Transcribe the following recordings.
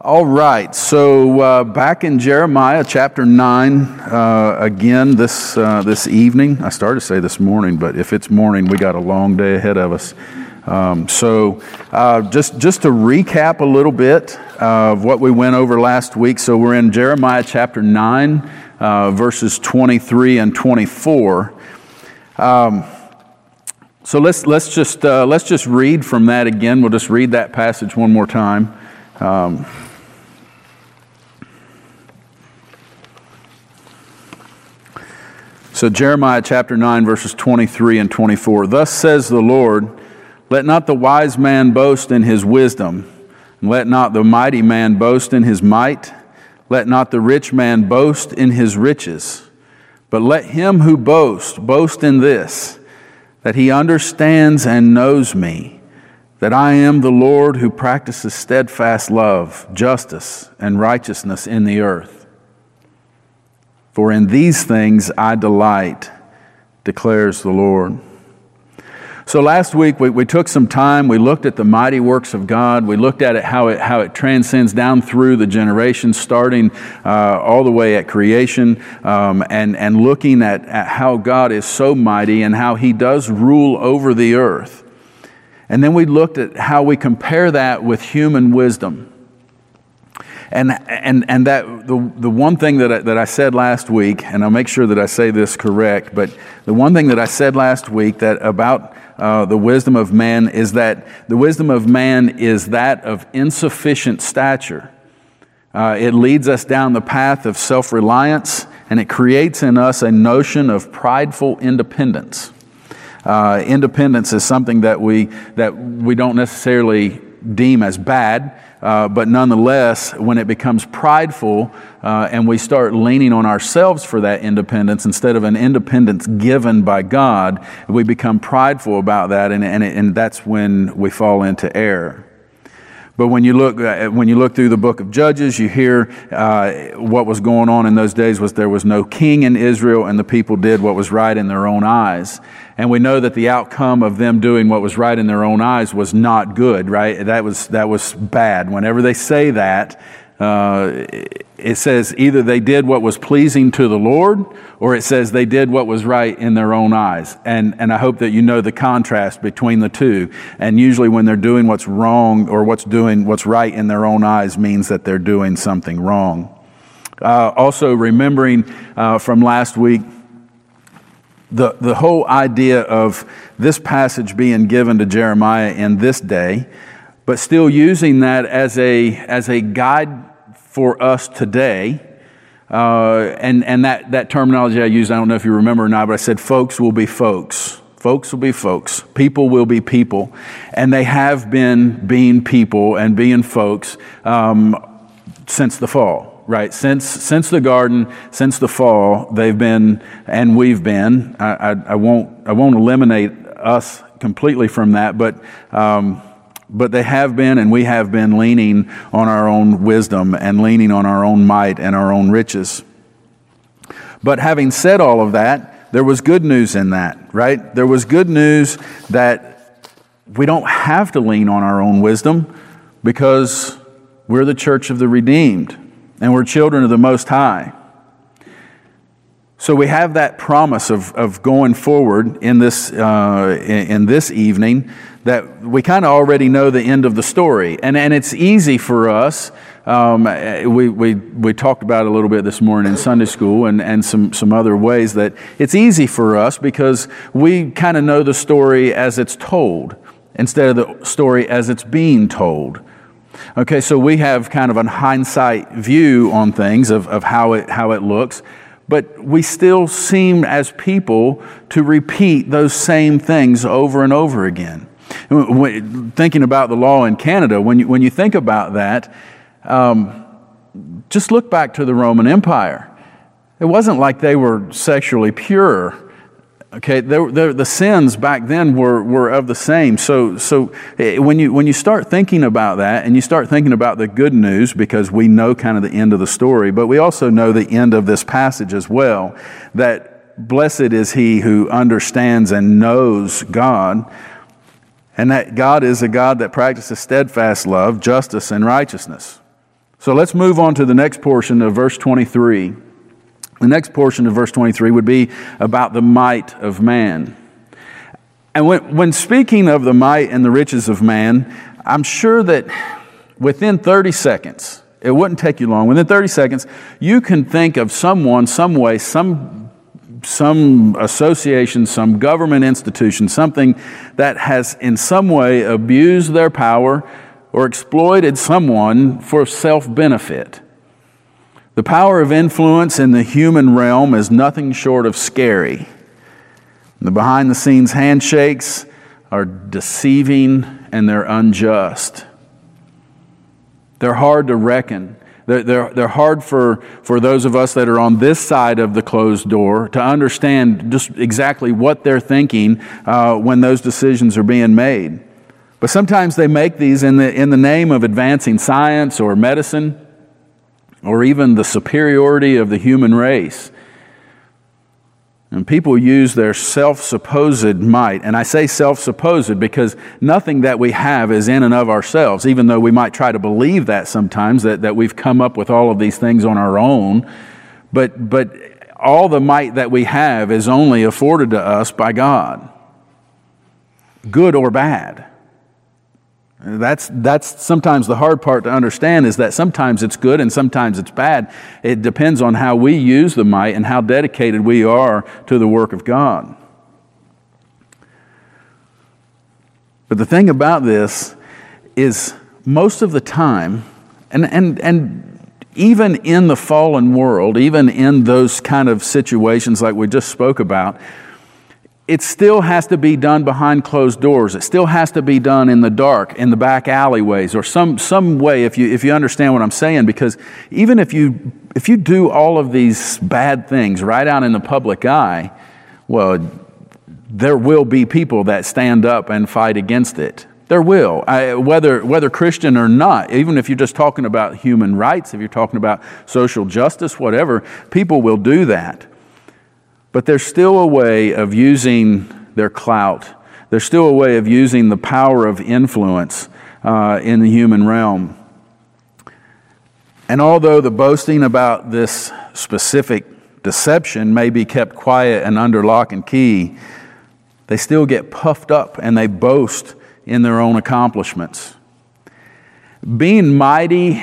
All right, so uh, back in Jeremiah chapter 9, uh, again this, uh, this evening. I started to say this morning, but if it's morning, we got a long day ahead of us. Um, so, uh, just, just to recap a little bit of what we went over last week. So, we're in Jeremiah chapter 9, uh, verses 23 and 24. Um, so, let's, let's, just, uh, let's just read from that again. We'll just read that passage one more time. Um, So, Jeremiah chapter 9, verses 23 and 24. Thus says the Lord, Let not the wise man boast in his wisdom, and let not the mighty man boast in his might, let not the rich man boast in his riches, but let him who boasts boast in this, that he understands and knows me, that I am the Lord who practices steadfast love, justice, and righteousness in the earth. For in these things I delight, declares the Lord. So last week we, we took some time, we looked at the mighty works of God, we looked at it how it, how it transcends down through the generations, starting uh, all the way at creation, um, and, and looking at, at how God is so mighty and how He does rule over the earth. And then we looked at how we compare that with human wisdom. And, and, and that, the, the one thing that I, that I said last week, and I'll make sure that I say this correct, but the one thing that I said last week that about uh, the wisdom of man is that the wisdom of man is that of insufficient stature. Uh, it leads us down the path of self reliance, and it creates in us a notion of prideful independence. Uh, independence is something that we, that we don't necessarily deem as bad. Uh, but nonetheless, when it becomes prideful uh, and we start leaning on ourselves for that independence instead of an independence given by God, we become prideful about that, and, and, and that's when we fall into error. But when you look uh, when you look through the book of Judges, you hear uh, what was going on in those days was there was no king in Israel, and the people did what was right in their own eyes. And we know that the outcome of them doing what was right in their own eyes was not good. Right? That was that was bad. Whenever they say that, uh, it says either they did what was pleasing to the Lord or it says they did what was right in their own eyes. And, and I hope that you know the contrast between the two. And usually when they're doing what's wrong or what's doing what's right in their own eyes means that they're doing something wrong. Uh, also, remembering uh, from last week, the, the whole idea of this passage being given to Jeremiah in this day, but still using that as a, as a guide for us today. Uh, and and that, that terminology I used, I don't know if you remember or not, but I said folks will be folks. Folks will be folks. People will be people. And they have been being people and being folks um, since the fall, right? Since, since the garden, since the fall, they've been, and we've been. I, I, I won't, I won't eliminate us completely from that, but um, but they have been, and we have been leaning on our own wisdom and leaning on our own might and our own riches. But having said all of that, there was good news in that, right? There was good news that we don't have to lean on our own wisdom because we're the church of the redeemed and we're children of the Most High. So we have that promise of, of going forward in this, uh, in, in this evening that we kind of already know the end of the story. And, and it's easy for us. Um, we, we, we talked about it a little bit this morning in Sunday school and, and some, some other ways that it's easy for us because we kind of know the story as it's told instead of the story as it's being told. Okay, so we have kind of a hindsight view on things of, of how, it, how it looks, but we still seem as people to repeat those same things over and over again. Thinking about the law in Canada, when you, when you think about that, um, just look back to the Roman Empire. It wasn't like they were sexually pure. Okay, they're, the sins back then were, were of the same. So, so eh, when, you, when you start thinking about that and you start thinking about the good news, because we know kind of the end of the story, but we also know the end of this passage as well, that blessed is he who understands and knows God and that God is a God that practices steadfast love, justice, and righteousness. So let's move on to the next portion of verse 23. The next portion of verse 23 would be about the might of man. And when, when speaking of the might and the riches of man, I'm sure that within 30 seconds, it wouldn't take you long, within 30 seconds, you can think of someone, some way, some, some association, some government institution, something that has in some way abused their power or exploited someone for self benefit. The power of influence in the human realm is nothing short of scary. The behind the scenes handshakes are deceiving and they're unjust. They're hard to reckon. They're, they're, they're hard for, for those of us that are on this side of the closed door to understand just exactly what they're thinking uh, when those decisions are being made. But sometimes they make these in the, in the name of advancing science or medicine or even the superiority of the human race. And people use their self supposed might. And I say self supposed because nothing that we have is in and of ourselves, even though we might try to believe that sometimes, that, that we've come up with all of these things on our own. But, but all the might that we have is only afforded to us by God, good or bad. That's, that's sometimes the hard part to understand is that sometimes it's good and sometimes it's bad. It depends on how we use the might and how dedicated we are to the work of God. But the thing about this is, most of the time, and, and, and even in the fallen world, even in those kind of situations like we just spoke about, it still has to be done behind closed doors. It still has to be done in the dark, in the back alleyways, or some, some way, if you, if you understand what I'm saying. Because even if you, if you do all of these bad things right out in the public eye, well, there will be people that stand up and fight against it. There will, I, whether, whether Christian or not, even if you're just talking about human rights, if you're talking about social justice, whatever, people will do that. But there's still a way of using their clout. There's still a way of using the power of influence uh, in the human realm. And although the boasting about this specific deception may be kept quiet and under lock and key, they still get puffed up and they boast in their own accomplishments. Being mighty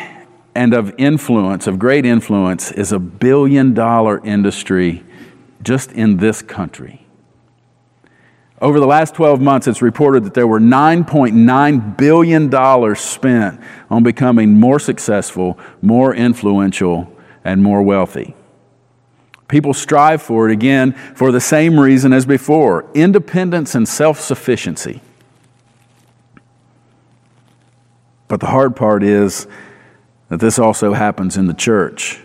and of influence, of great influence, is a billion dollar industry just in this country. Over the last 12 months, it's reported that there were $9.9 billion spent on becoming more successful, more influential, and more wealthy. People strive for it again for the same reason as before independence and self sufficiency. But the hard part is that this also happens in the church.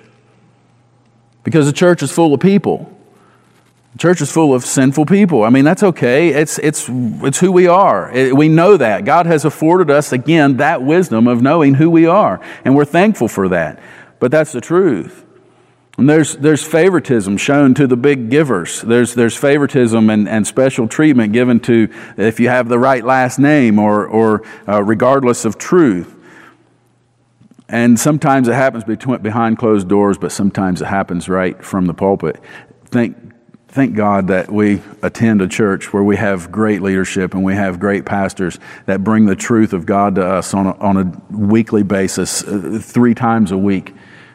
Because the church is full of people the church is full of sinful people. I mean, that's okay. It's, it's, it's who we are. It, we know that. God has afforded us, again, that wisdom of knowing who we are. And we're thankful for that. But that's the truth. And there's, there's favoritism shown to the big givers. There's, there's favoritism and, and special treatment given to if you have the right last name or, or uh, regardless of truth. And sometimes it happens between, behind closed doors, but sometimes it happens right from the pulpit. Think, thank God that we attend a church where we have great leadership and we have great pastors that bring the truth of God to us on a, on a weekly basis, uh, three times a week.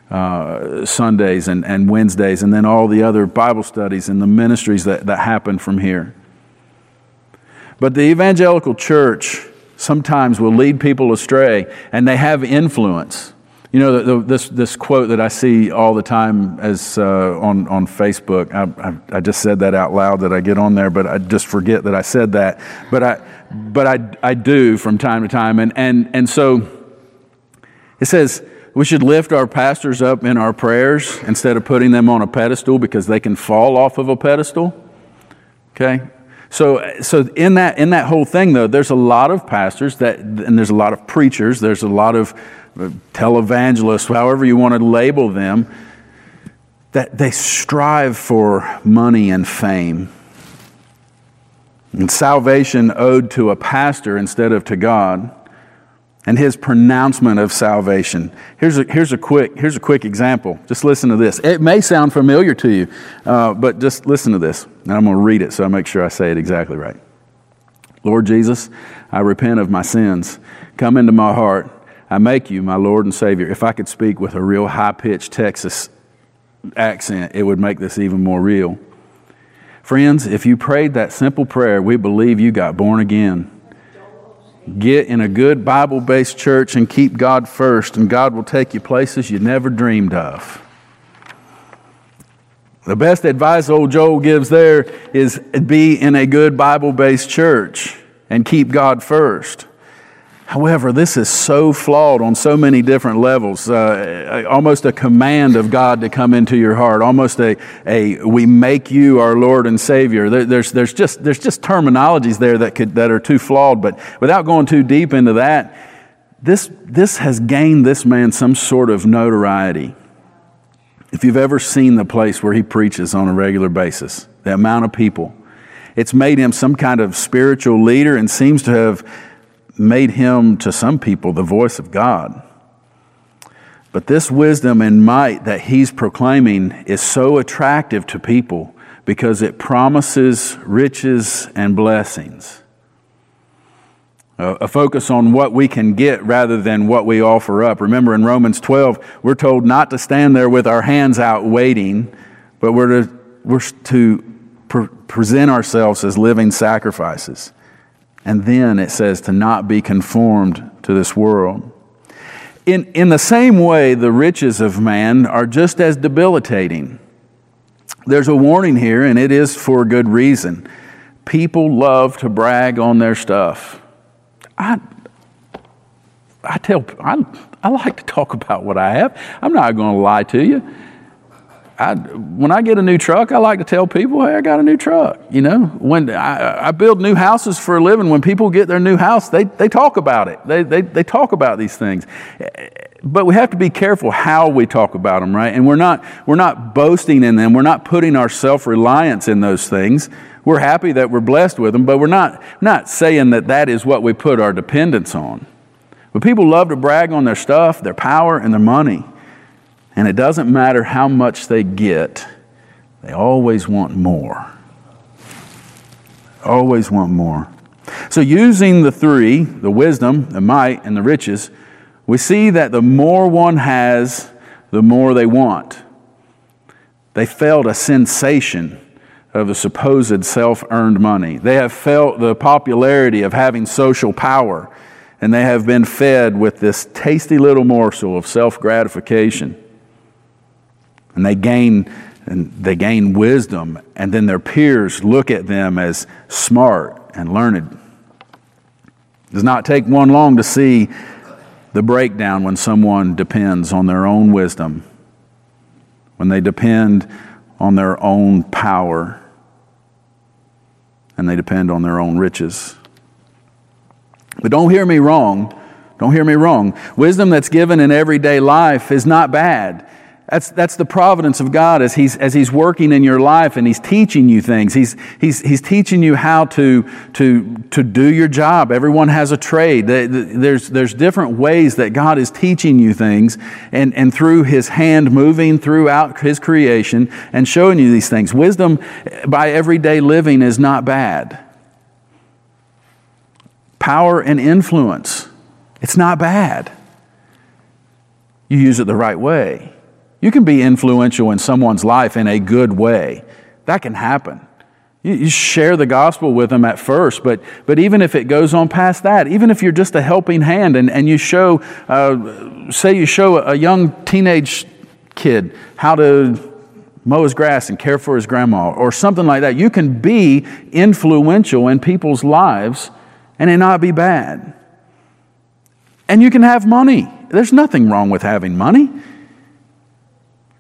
Uh, Sundays and, and Wednesdays, and then all the other Bible studies and the ministries that, that happen from here. But the evangelical church sometimes will lead people astray, and they have influence. You know, the, the, this, this quote that I see all the time as, uh, on, on Facebook, I, I, I, just said that out loud that I get on there, but I just forget that I said that. But I, but I, I do from time to time. And, and, and so it says, we should lift our pastors up in our prayers instead of putting them on a pedestal because they can fall off of a pedestal. Okay? So, so in that in that whole thing though, there's a lot of pastors that and there's a lot of preachers, there's a lot of uh, televangelists, however you want to label them, that they strive for money and fame. And salvation owed to a pastor instead of to God. And his pronouncement of salvation. Here's a, here's a, quick, here's a quick example. Just listen to this. It may sound familiar to you, uh, but just listen to this. And I'm going to read it so I make sure I say it exactly right. Lord Jesus, I repent of my sins. Come into my heart. I make you my Lord and Savior. If I could speak with a real high pitched Texas accent, it would make this even more real. Friends, if you prayed that simple prayer, we believe you got born again. Get in a good Bible based church and keep God first, and God will take you places you never dreamed of. The best advice old Joel gives there is be in a good Bible based church and keep God first. However, this is so flawed on so many different levels. Uh, almost a command of God to come into your heart. Almost a, a we make you our Lord and Savior. There, there's, there's, just, there's just terminologies there that, could, that are too flawed. But without going too deep into that, this, this has gained this man some sort of notoriety. If you've ever seen the place where he preaches on a regular basis, the amount of people, it's made him some kind of spiritual leader and seems to have made him, to some people, the voice of God. But this wisdom and might that he's proclaiming is so attractive to people because it promises riches and blessings. A focus on what we can get rather than what we offer up. Remember in Romans 12, we're told not to stand there with our hands out waiting, but we're to, we're to pre- present ourselves as living sacrifices. And then it says to not be conformed to this world. In, in the same way, the riches of man are just as debilitating. There's a warning here, and it is for good reason. People love to brag on their stuff. I, I tell, I, I like to talk about what I have. I'm not going to lie to you. I, when I get a new truck, I like to tell people, hey, I got a new truck. You know, when I, I, build new houses for a living, when people get their new house, they, they talk about it. They, they, they talk about these things. But we have to be careful how we talk about them, right? And we're not, we're not boasting in them. We're not putting our self reliance in those things. We're happy that we're blessed with them, but we're not, not saying that that is what we put our dependence on. But people love to brag on their stuff, their power, and their money. And it doesn't matter how much they get, they always want more. Always want more. So, using the three the wisdom, the might, and the riches we see that the more one has, the more they want. They felt a sensation of the supposed self earned money. They have felt the popularity of having social power, and they have been fed with this tasty little morsel of self gratification and they gain and they gain wisdom and then their peers look at them as smart and learned. It does not take one long to see the breakdown when someone depends on their own wisdom when they depend on their own power and they depend on their own riches. But don't hear me wrong. Don't hear me wrong. Wisdom that's given in everyday life is not bad that's, that's the providence of God as he's, as he's working in your life and He's teaching you things. He's, he's, he's teaching you how to, to, to do your job. Everyone has a trade. There's, there's different ways that God is teaching you things and, and through His hand moving throughout His creation and showing you these things. Wisdom by everyday living is not bad. Power and influence, it's not bad. You use it the right way. You can be influential in someone's life in a good way. That can happen. You, share the gospel with them at first, but, but even if it goes on past that, even if you're just a helping hand and, and you show, uh, say you show a young teenage kid how to mow his grass and care for his grandma or something like that, you can be influential in people's lives and it not be bad. And you can have money. There's nothing wrong with having money.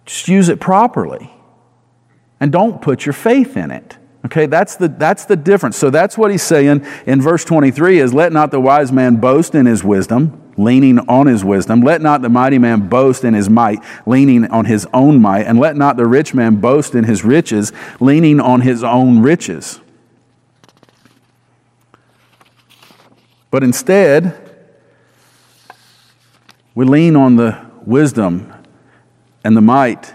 Just use it properly. And don't put your faith in it. Okay, that's the, that's the difference. So that's what he's saying in verse 23 is let not the wise man boast in his wisdom, leaning on his wisdom. Let not the mighty man boast in his might, leaning on his own might. And let not the rich man boast in his riches, leaning on his own riches. But instead, We lean on the wisdom and the might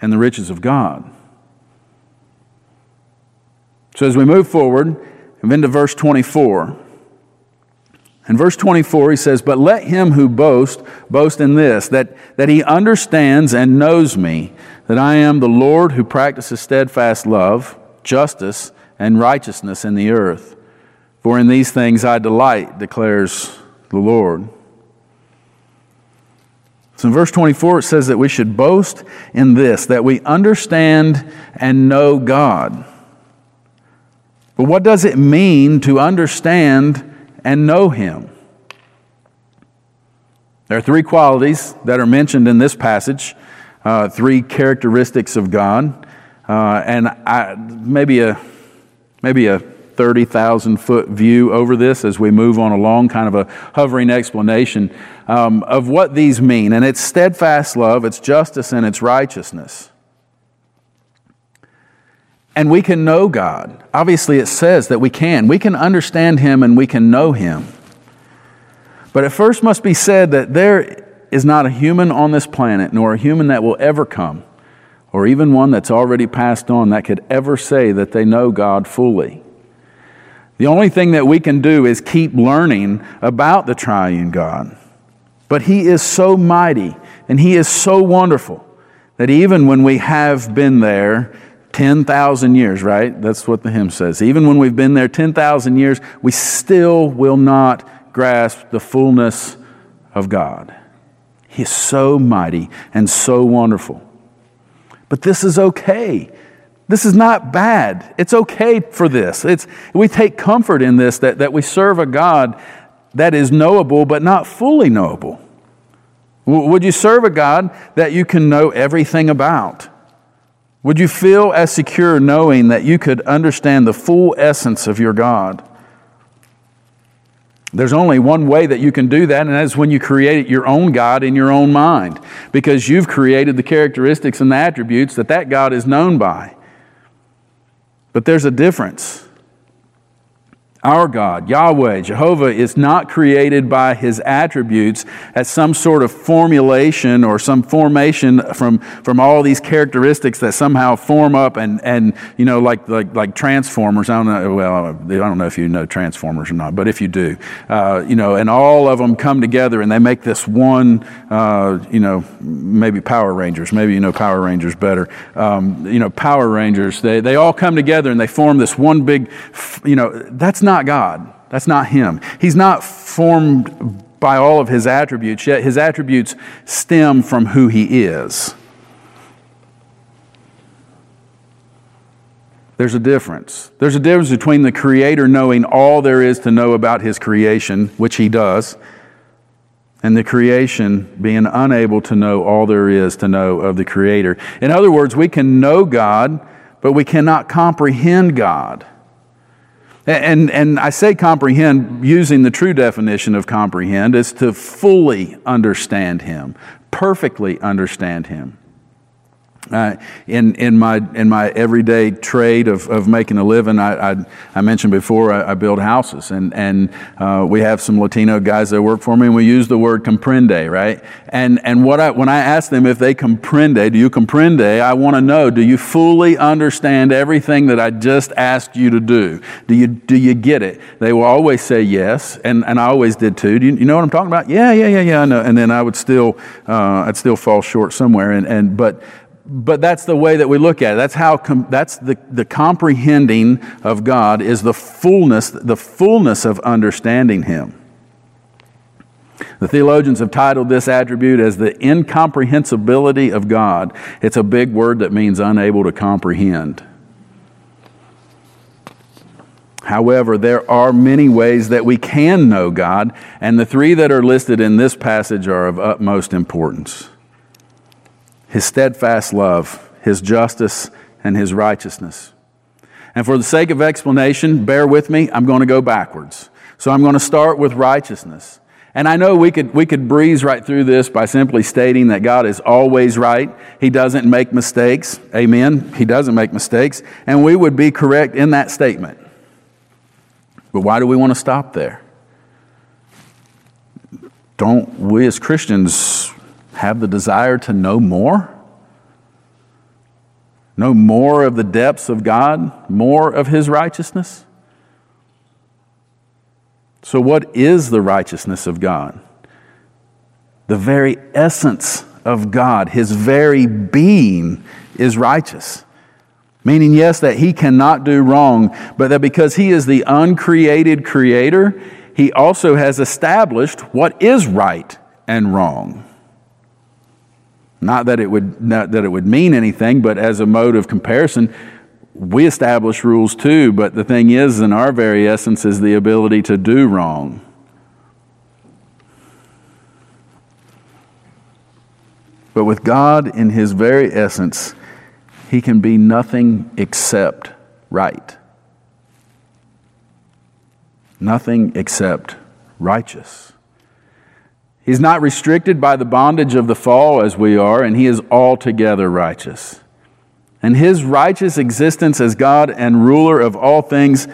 and the riches of God. So as we move forward, and into verse 24. In verse 24, he says, But let him who boasts boast in this, that, that he understands and knows me, that I am the Lord who practices steadfast love, justice, and righteousness in the earth. For in these things I delight, declares the Lord. So in verse 24, it says that we should boast in this, that we understand and know God. But what does it mean to understand and know Him? There are three qualities that are mentioned in this passage, uh, three characteristics of God, uh, and I, maybe a maybe a 30,000 foot view over this as we move on along, kind of a hovering explanation um, of what these mean. And it's steadfast love, it's justice, and it's righteousness and we can know God. Obviously, it says that we can. We can understand Him and we can know Him. But it first must be said that there is not a human on this planet, nor a human that will ever come, or even one that's already passed on, that could ever say that they know God fully. The only thing that we can do is keep learning about the triune God. But He is so mighty and He is so wonderful that even when we have been there, 10,000 years, right? That's what the hymn says. Even when we've been there 10,000 years, we still will not grasp the fullness of God. He is so mighty and so wonderful. But this is okay. This is not bad. It's okay for this. It's, we take comfort in this that, that we serve a God that is knowable but not fully knowable. Would you serve a God that you can know everything about? Would you feel as secure knowing that you could understand the full essence of your God? There's only one way that you can do that, and that's when you create your own God in your own mind, because you've created the characteristics and the attributes that that God is known by. But there's a difference. Our God, Yahweh, Jehovah, is not created by his attributes as some sort of formulation or some formation from, from all these characteristics that somehow form up and, and you know, like, like, like transformers. I don't know, well, I don't know if you know transformers or not, but if you do, uh, you know, and all of them come together and they make this one, uh, you know, maybe Power Rangers, maybe you know Power Rangers better. Um, you know, Power Rangers, they, they all come together and they form this one big, you know, that's not God. That's not Him. He's not formed by all of His attributes, yet His attributes stem from who He is. There's a difference. There's a difference between the Creator knowing all there is to know about His creation, which He does, and the creation being unable to know all there is to know of the Creator. In other words, we can know God, but we cannot comprehend God. And, and I say comprehend using the true definition of comprehend is to fully understand Him, perfectly understand Him. Uh, in, in, my, in my everyday trade of, of making a living, I, I, I mentioned before I, I, build houses, and, and uh, we have some Latino guys that work for me, and we use the word comprende, right? And, and what I, when I ask them if they comprende, do you comprende? I want to know, do you fully understand everything that I just asked you to do? Do you, do you get it? They will always say yes, and, and I always did too. Do you, you know what I'm talking about? Yeah, yeah, yeah, yeah, I know. And then I would still, uh, I'd still fall short somewhere, and, and but but that's the way that we look at it. That's how com- that's the, the comprehending of God is the fullness, the fullness of understanding Him. The theologians have titled this attribute as the incomprehensibility of God. It's a big word that means unable to comprehend. However, there are many ways that we can know God, and the three that are listed in this passage are of utmost importance his steadfast love, his justice, and his righteousness. And for the sake of explanation, bear with me, I'm going to go backwards. So I'm going to start with righteousness. And I know we could, we could breeze right through this by simply stating that God is always right. He doesn't make mistakes. Amen. He doesn't make mistakes. And we would be correct in that statement. But why do we want to stop there? don't we as Christians have the desire to know more? Know more of the depths of God, more of His righteousness? So, what is the righteousness of God? The very essence of God, His very being is righteous. Meaning, yes, that He cannot do wrong, but that because He is the uncreated Creator, He also has established what is right and wrong. Not that it would, not that it would mean anything, but as a mode of comparison, we establish rules too, but the thing is, in our very essence, is the ability to do wrong. But with God in his very essence, he can be nothing except right. Nothing except righteous. He's not restricted by the bondage of the fall as we are, and he is altogether righteous. And his righteous existence as God and ruler of all things,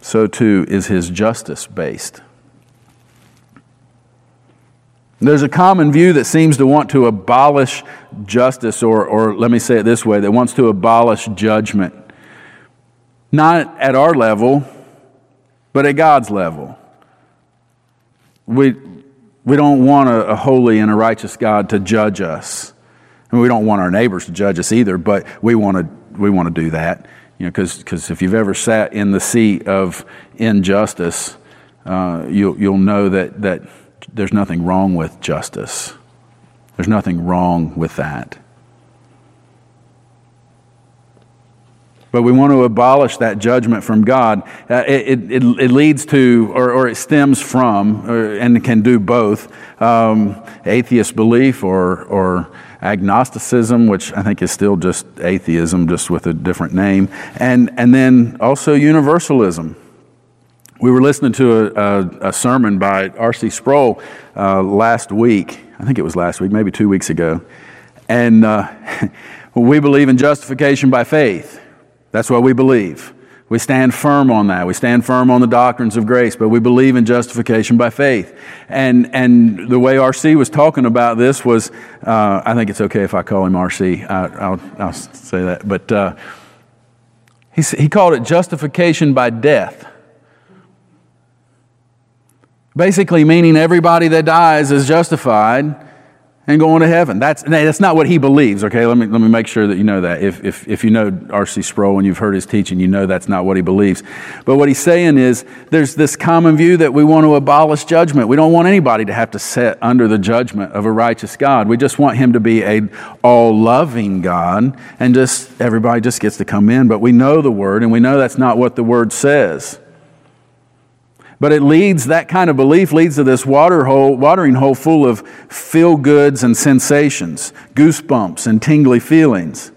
so too is his justice based. There's a common view that seems to want to abolish justice, or, or let me say it this way, that wants to abolish judgment. Not at our level, but at God's level. We, we don't want a, a holy and a righteous God to judge us. And we don't want our neighbors to judge us either, but we want to, we want to do that. You know, because if you've ever sat in the seat of injustice, uh, you'll, you'll know that, that there's nothing wrong with justice. There's nothing wrong with that. But we want to abolish that judgment from God. Uh, it, it, it, leads to, or, or it stems from, or, and can do both, um, atheist belief or, or agnosticism, which I think is still just atheism, just with a different name, and, and then also universalism. We were listening to a, a, a sermon by R.C. Sproul uh, last week. I think it was last week, maybe two weeks ago. And uh, we believe in justification by faith. That's what we believe. We stand firm on that. We stand firm on the doctrines of grace, but we believe in justification by faith. And, and the way RC was talking about this was, uh, I think it's okay if I call him RC. I, will I'll say that. But uh, he, he called it justification by death. Basically, meaning everybody that dies is justified and going to heaven. That's, that's not what he believes, okay? Let me, let me make sure that you know that. If, if, if you know R.C. Sproul and you've heard his teaching, you know that's not what he believes. But what he's saying is there's this common view that we want to abolish judgment. We don't want anybody to have to sit under the judgment of a righteous God. We just want him to be a all-loving God and just everybody just gets to come in. But we know the word and we know that's not what the word says. But it leads, that kind of belief leads to this water hole, watering hole full of feel goods and sensations, goosebumps and tingly feelings.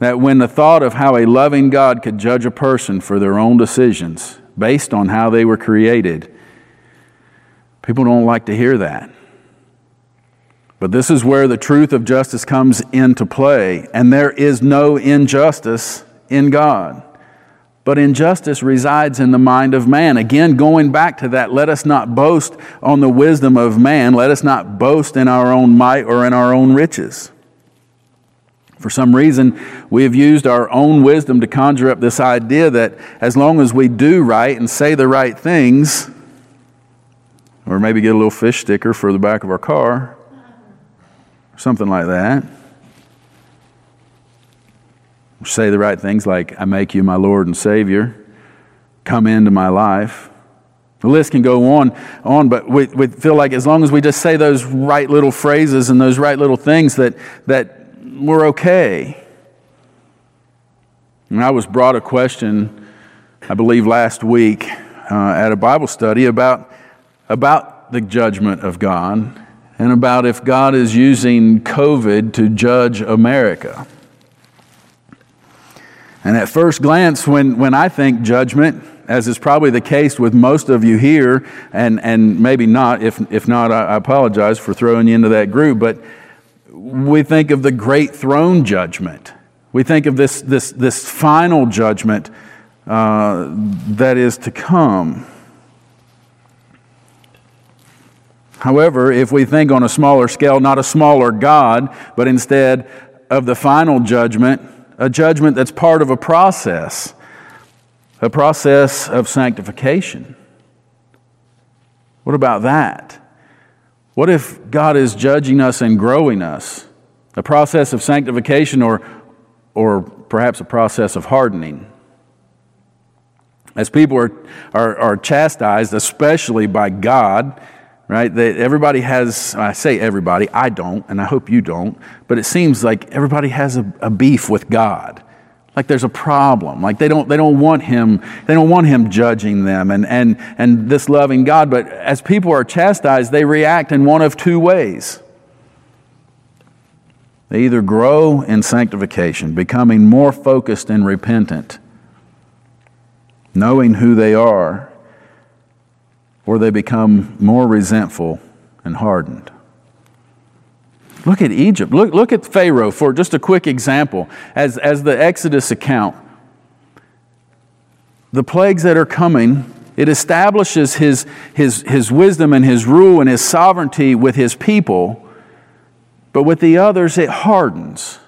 That when the thought of how a loving God could judge a person for their own decisions based on how they were created, people don't like to hear that. But this is where the truth of justice comes into play, and there is no injustice in God but injustice resides in the mind of man. Again, going back to that, let us not boast on the wisdom of man. Let us not boast in our own might or in our own riches. For some reason, we have used our own wisdom to conjure up this idea that as long as we do right and say the right things, or maybe get a little fish sticker for the back of our car, something like that, say the right things like, I make you my Lord and Savior, come into my life. The list can go on, on but we, we feel like as long as we just say those right little phrases and those right little things that, that we're okay. And I was brought a question, I believe last week uh, at a Bible study about, about the judgment of God and about if God is using COVID to judge America. And at first glance, when, when I think judgment, as is probably the case with most of you here, and, and maybe not, if, if not, I, apologize for throwing you into that group, but we think of the great throne judgment. We think of this, this, this final judgment uh, that is to come. However, if we think on a smaller scale, not a smaller God, but instead of the final judgment, a judgment that's part of a process, a process of sanctification. What about that? What if God is judging us and growing us? A process of sanctification or, or perhaps a process of hardening? As people are, are, are chastised, especially by God, right? That everybody has, I say everybody, I don't, and I hope you don't, but it seems like everybody has a, a, beef with God. Like there's a problem. Like they don't, they don't want him, they don't want him judging them and, and, and this loving God. But as people are chastised, they react in one of two ways. They either grow in sanctification, becoming more focused and repentant, knowing who they are, or they become more resentful and hardened. Look at Egypt. Look, look at Pharaoh for just a quick example. As, as the Exodus account, the plagues that are coming, it establishes his, his, his wisdom and his rule and his sovereignty with his people, but with the others, it hardens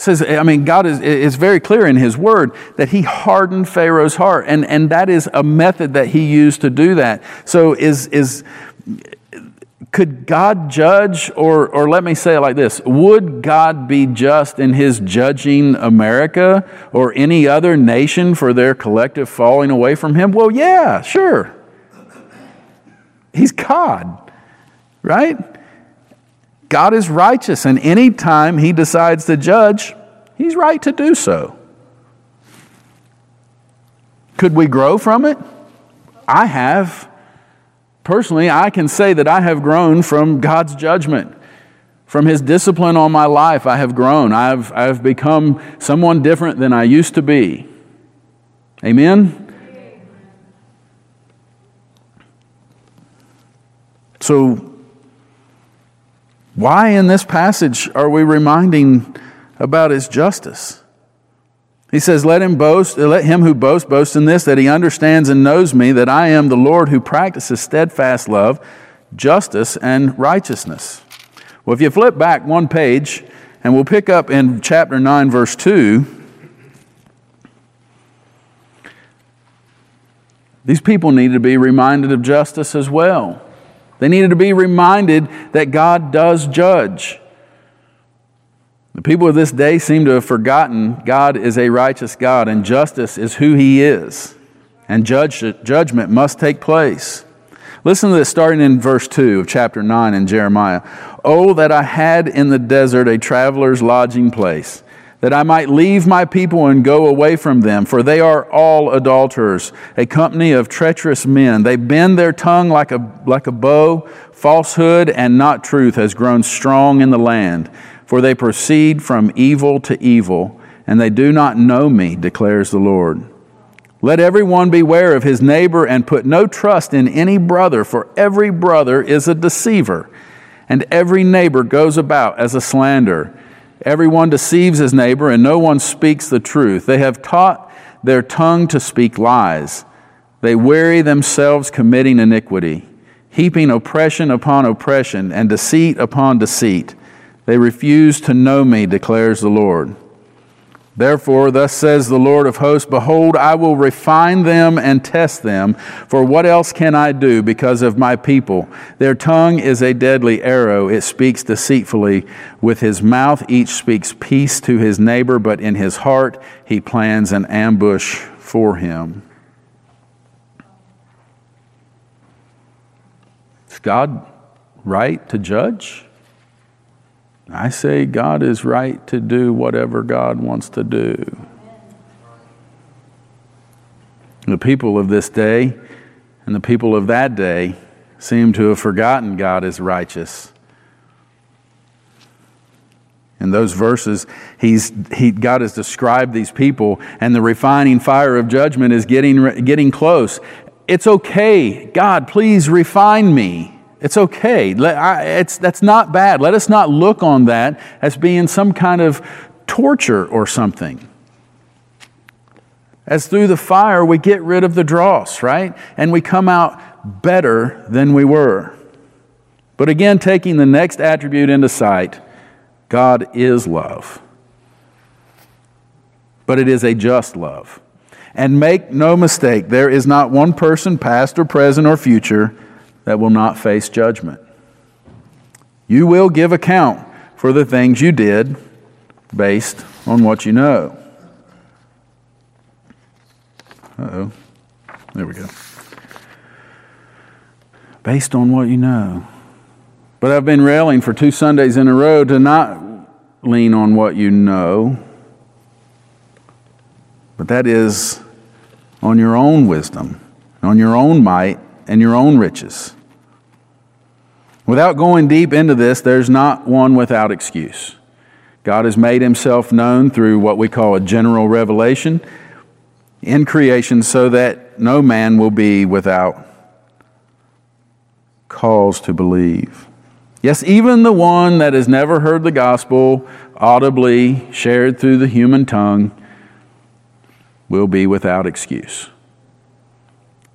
says, I mean, God is, is very clear in His Word that He hardened Pharaoh's heart, and, and that is a method that He used to do that. So, is, is, could God judge, or, or let me say it like this Would God be just in His judging America or any other nation for their collective falling away from Him? Well, yeah, sure. He's God, right? God is righteous, and anytime He decides to judge, He's right to do so. Could we grow from it? I have. Personally, I can say that I have grown from God's judgment. From His discipline on my life, I have grown. I've, I've become someone different than I used to be. Amen? So, why in this passage are we reminding about his justice? He says, Let him boast, let him who boasts boast in this, that he understands and knows me, that I am the Lord who practices steadfast love, justice, and righteousness. Well, if you flip back one page, and we'll pick up in chapter 9, verse 2. These people need to be reminded of justice as well. They needed to be reminded that God does judge. The people of this day seem to have forgotten God is a righteous God and justice is who He is, and judge, judgment must take place. Listen to this starting in verse 2 of chapter 9 in Jeremiah. Oh, that I had in the desert a traveler's lodging place that I might leave my people and go away from them, for they are all adulterers, a company of treacherous men. They bend their tongue like a, like a bow. Falsehood and not truth has grown strong in the land, for they proceed from evil to evil, and they do not know me, declares the Lord. Let everyone beware of his neighbor and put no trust in any brother, for every brother is a deceiver, and every neighbor goes about as a slanderer. Everyone deceives his neighbor, and no one speaks the truth. They have taught their tongue to speak lies. They weary themselves committing iniquity, heaping oppression upon oppression and deceit upon deceit. They refuse to know me, declares the Lord. Therefore, thus says the Lord of hosts Behold, I will refine them and test them. For what else can I do because of my people? Their tongue is a deadly arrow. It speaks deceitfully. With his mouth, each speaks peace to his neighbor, but in his heart, he plans an ambush for him. Is God right to judge? I say God is right to do whatever God wants to do. The people of this day and the people of that day seem to have forgotten God is righteous. In those verses, he's, he, God has described these people, and the refining fire of judgment is getting, getting close. It's okay. God, please refine me. It's okay. It's, that's not bad. Let us not look on that as being some kind of torture or something. As through the fire, we get rid of the dross, right? And we come out better than we were. But again, taking the next attribute into sight, God is love. But it is a just love. And make no mistake, there is not one person, past or present or future, that will not face judgment. You will give account for the things you did based on what you know. Oh. There we go. Based on what you know. But I've been railing for two Sundays in a row to not lean on what you know, but that is on your own wisdom, on your own might, and your own riches. Without going deep into this, there's not one without excuse. God has made himself known through what we call a general revelation in creation so that no man will be without cause to believe. Yes, even the one that has never heard the gospel audibly shared through the human tongue will be without excuse.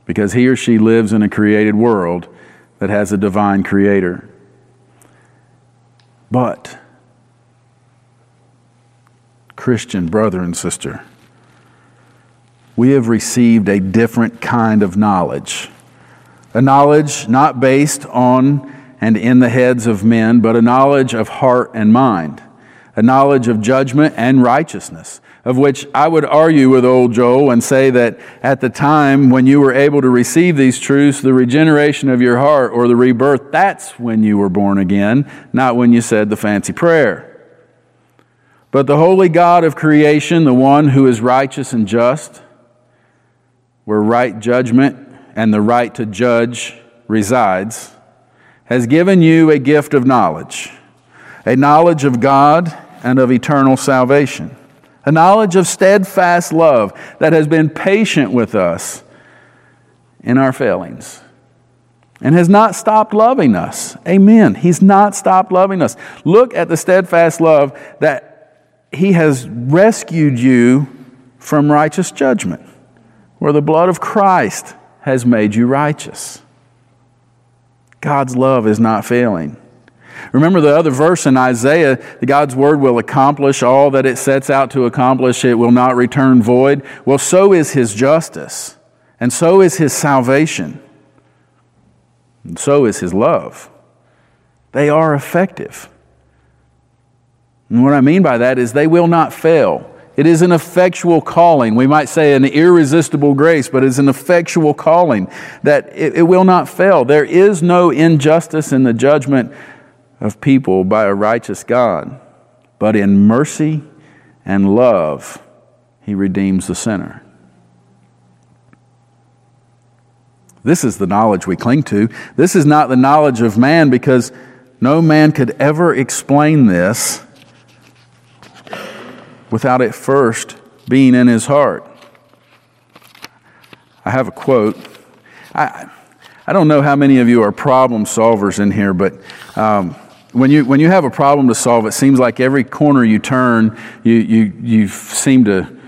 Because he or she lives in a created world that has a divine creator. But, Christian brother and sister, we have received a different kind of knowledge. A knowledge not based on and in the heads of men, but a knowledge of heart and mind, a knowledge of judgment and righteousness, of which I would argue with old Joel and say that at the time when you were able to receive these truths, the regeneration of your heart or the rebirth, that's when you were born again, not when you said the fancy prayer. But the holy God of creation, the one who is righteous and just, where right judgment and the right to judge resides, has given you a gift of knowledge, a knowledge of God and of eternal salvation, a knowledge of steadfast love that has been patient with us in our failings and has not stopped loving us. Amen. He's not stopped loving us. Look at the steadfast love that He has rescued you from righteous judgment, where the blood of Christ has made you righteous. God's love is not failing. Remember the other verse in Isaiah God's word will accomplish all that it sets out to accomplish, it will not return void. Well, so is his justice, and so is his salvation, and so is his love. They are effective. And what I mean by that is they will not fail. It is an effectual calling. We might say an irresistible grace, but it's an effectual calling that it, it, will not fail. There is no injustice in the judgment of people by a righteous God, but in mercy and love, He redeems the sinner. This is the knowledge we cling to. This is not the knowledge of man because no man could ever explain this without it first being in his heart. I have a quote. I, I don't know how many of you are problem solvers in here, but um, when, you, when you have a problem to solve, it seems like every corner you turn, you, you, you seem to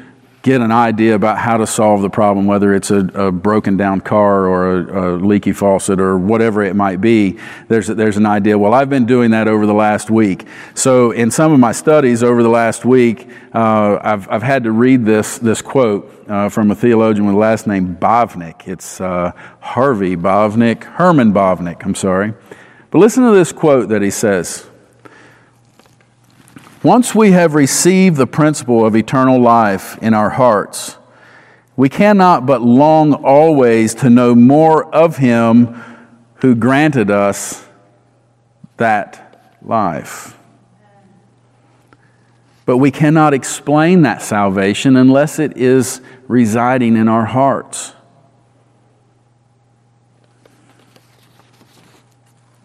get an idea about how to solve the problem, whether it's a, a broken down car or a, a, leaky faucet or whatever it might be. There's, there's an idea. Well, I've been doing that over the last week. So, in some of my studies over the last week, uh, I've, I've had to read this, this quote uh, from a theologian with the last name Bavinck. It's uh, Harvey Bavinck, Herman Bavinck, I'm sorry. But listen to this quote that he says. Once we have received the principle of eternal life in our hearts, we cannot but long always to know more of Him who granted us that life. But we cannot explain that salvation unless it is residing in our hearts.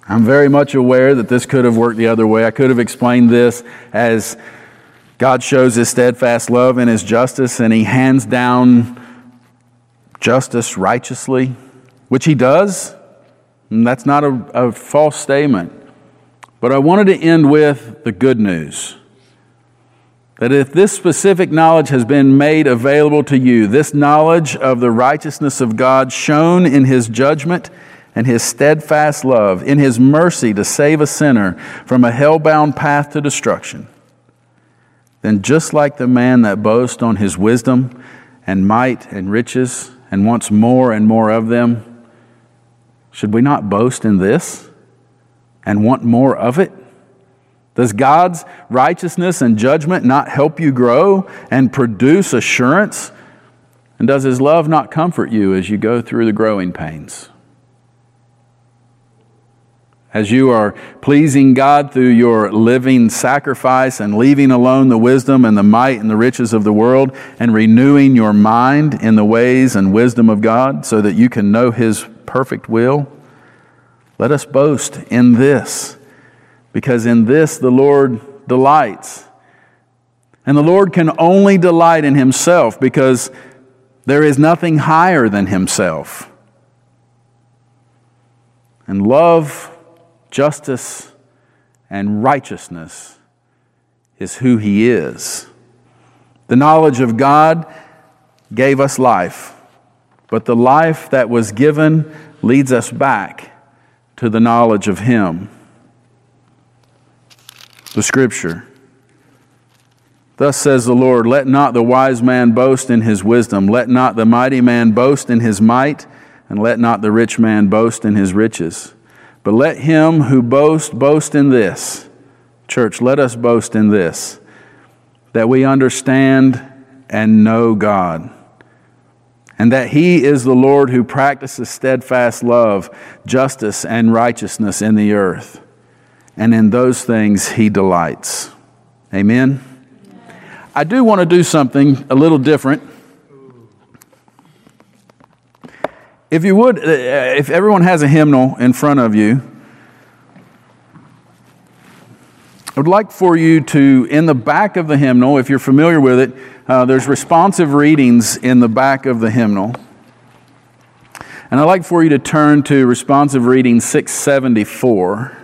I'm very much aware that this could have worked the other way. I could have explained this as God shows his steadfast love and his justice, and he hands down justice righteously, which he does. And that's not a, a false statement. But I wanted to end with the good news that if this specific knowledge has been made available to you, this knowledge of the righteousness of God shown in his judgment and his steadfast love, in his mercy to save a sinner from a hell-bound path to destruction, then just like the man that boasts on his wisdom and might and riches and wants more and more of them, should we not boast in this and want more of it? Does God's righteousness and judgment not help you grow and produce assurance? And does His love not comfort you as you go through the growing pains? As you are pleasing God through your living sacrifice and leaving alone the wisdom and the might and the riches of the world and renewing your mind in the ways and wisdom of God so that you can know His perfect will, let us boast in this because in this the Lord delights. And the Lord can only delight in Himself because there is nothing higher than Himself. And love, justice, and righteousness is who He is. The knowledge of God gave us life, but the life that was given leads us back to the knowledge of Him the scripture. Thus says the Lord Let not the wise man boast in his wisdom, let not the mighty man boast in his might, and let not the rich man boast in his riches. But let him who boasts boast in this. Church, let us boast in this that we understand and know God, and that He is the Lord who practices steadfast love, justice, and righteousness in the earth and in those things he delights. Amen. I do want to do something a little different. If you would, uh, if everyone has a hymnal in front of you, I would like for you to, in the back of the hymnal, if you're familiar with it, uh, there's responsive readings in the back of the hymnal. And I'd like for you to turn to responsive reading 674.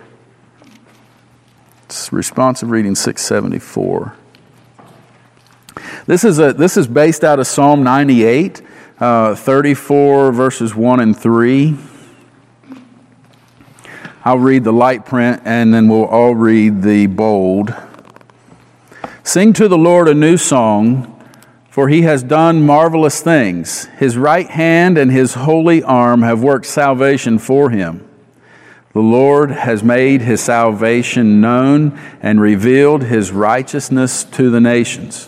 It's responsive reading 674. This is, a, this is based out of Psalm 98, uh, 34 verses 1 and 3. I'll read the light print and then we'll all read the bold. Sing to the Lord a new song, for he has done marvelous things. His right hand and his holy arm have worked salvation for him. The Lord has made his salvation known and revealed his righteousness to the nations.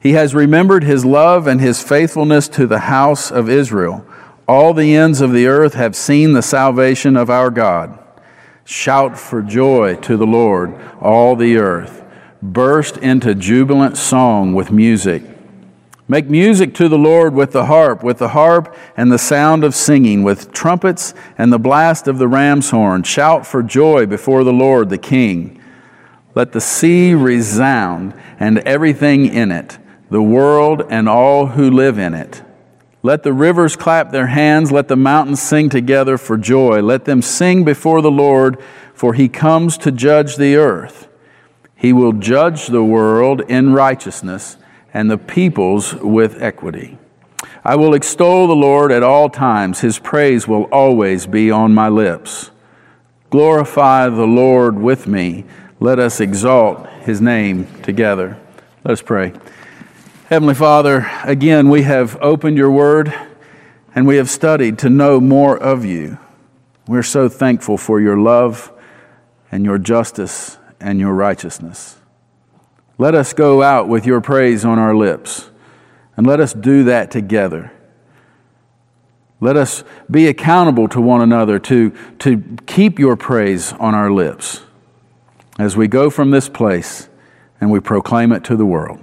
He has remembered his love and his faithfulness to the house of Israel. All the ends of the earth have seen the salvation of our God. Shout for joy to the Lord, all the earth. Burst into jubilant song with music. Make music to the Lord with the harp, with the harp and the sound of singing, with trumpets and the blast of the ram's horn. Shout for joy before the Lord, the King. Let the sea resound and everything in it, the world and all who live in it. Let the rivers clap their hands, let the mountains sing together for joy. Let them sing before the Lord, for he comes to judge the earth. He will judge the world in righteousness and the peoples with equity. I will extol the Lord at all times. His praise will always be on my lips. Glorify the Lord with me. Let us exalt his name together. Let us pray. Heavenly Father, again, we have opened your word and we have studied to know more of you. We're so thankful for your love and your justice and your righteousness. Let us go out with your praise on our lips, and let us do that together. Let us be accountable to one another to, to keep your praise on our lips as we go from this place and we proclaim it to the world.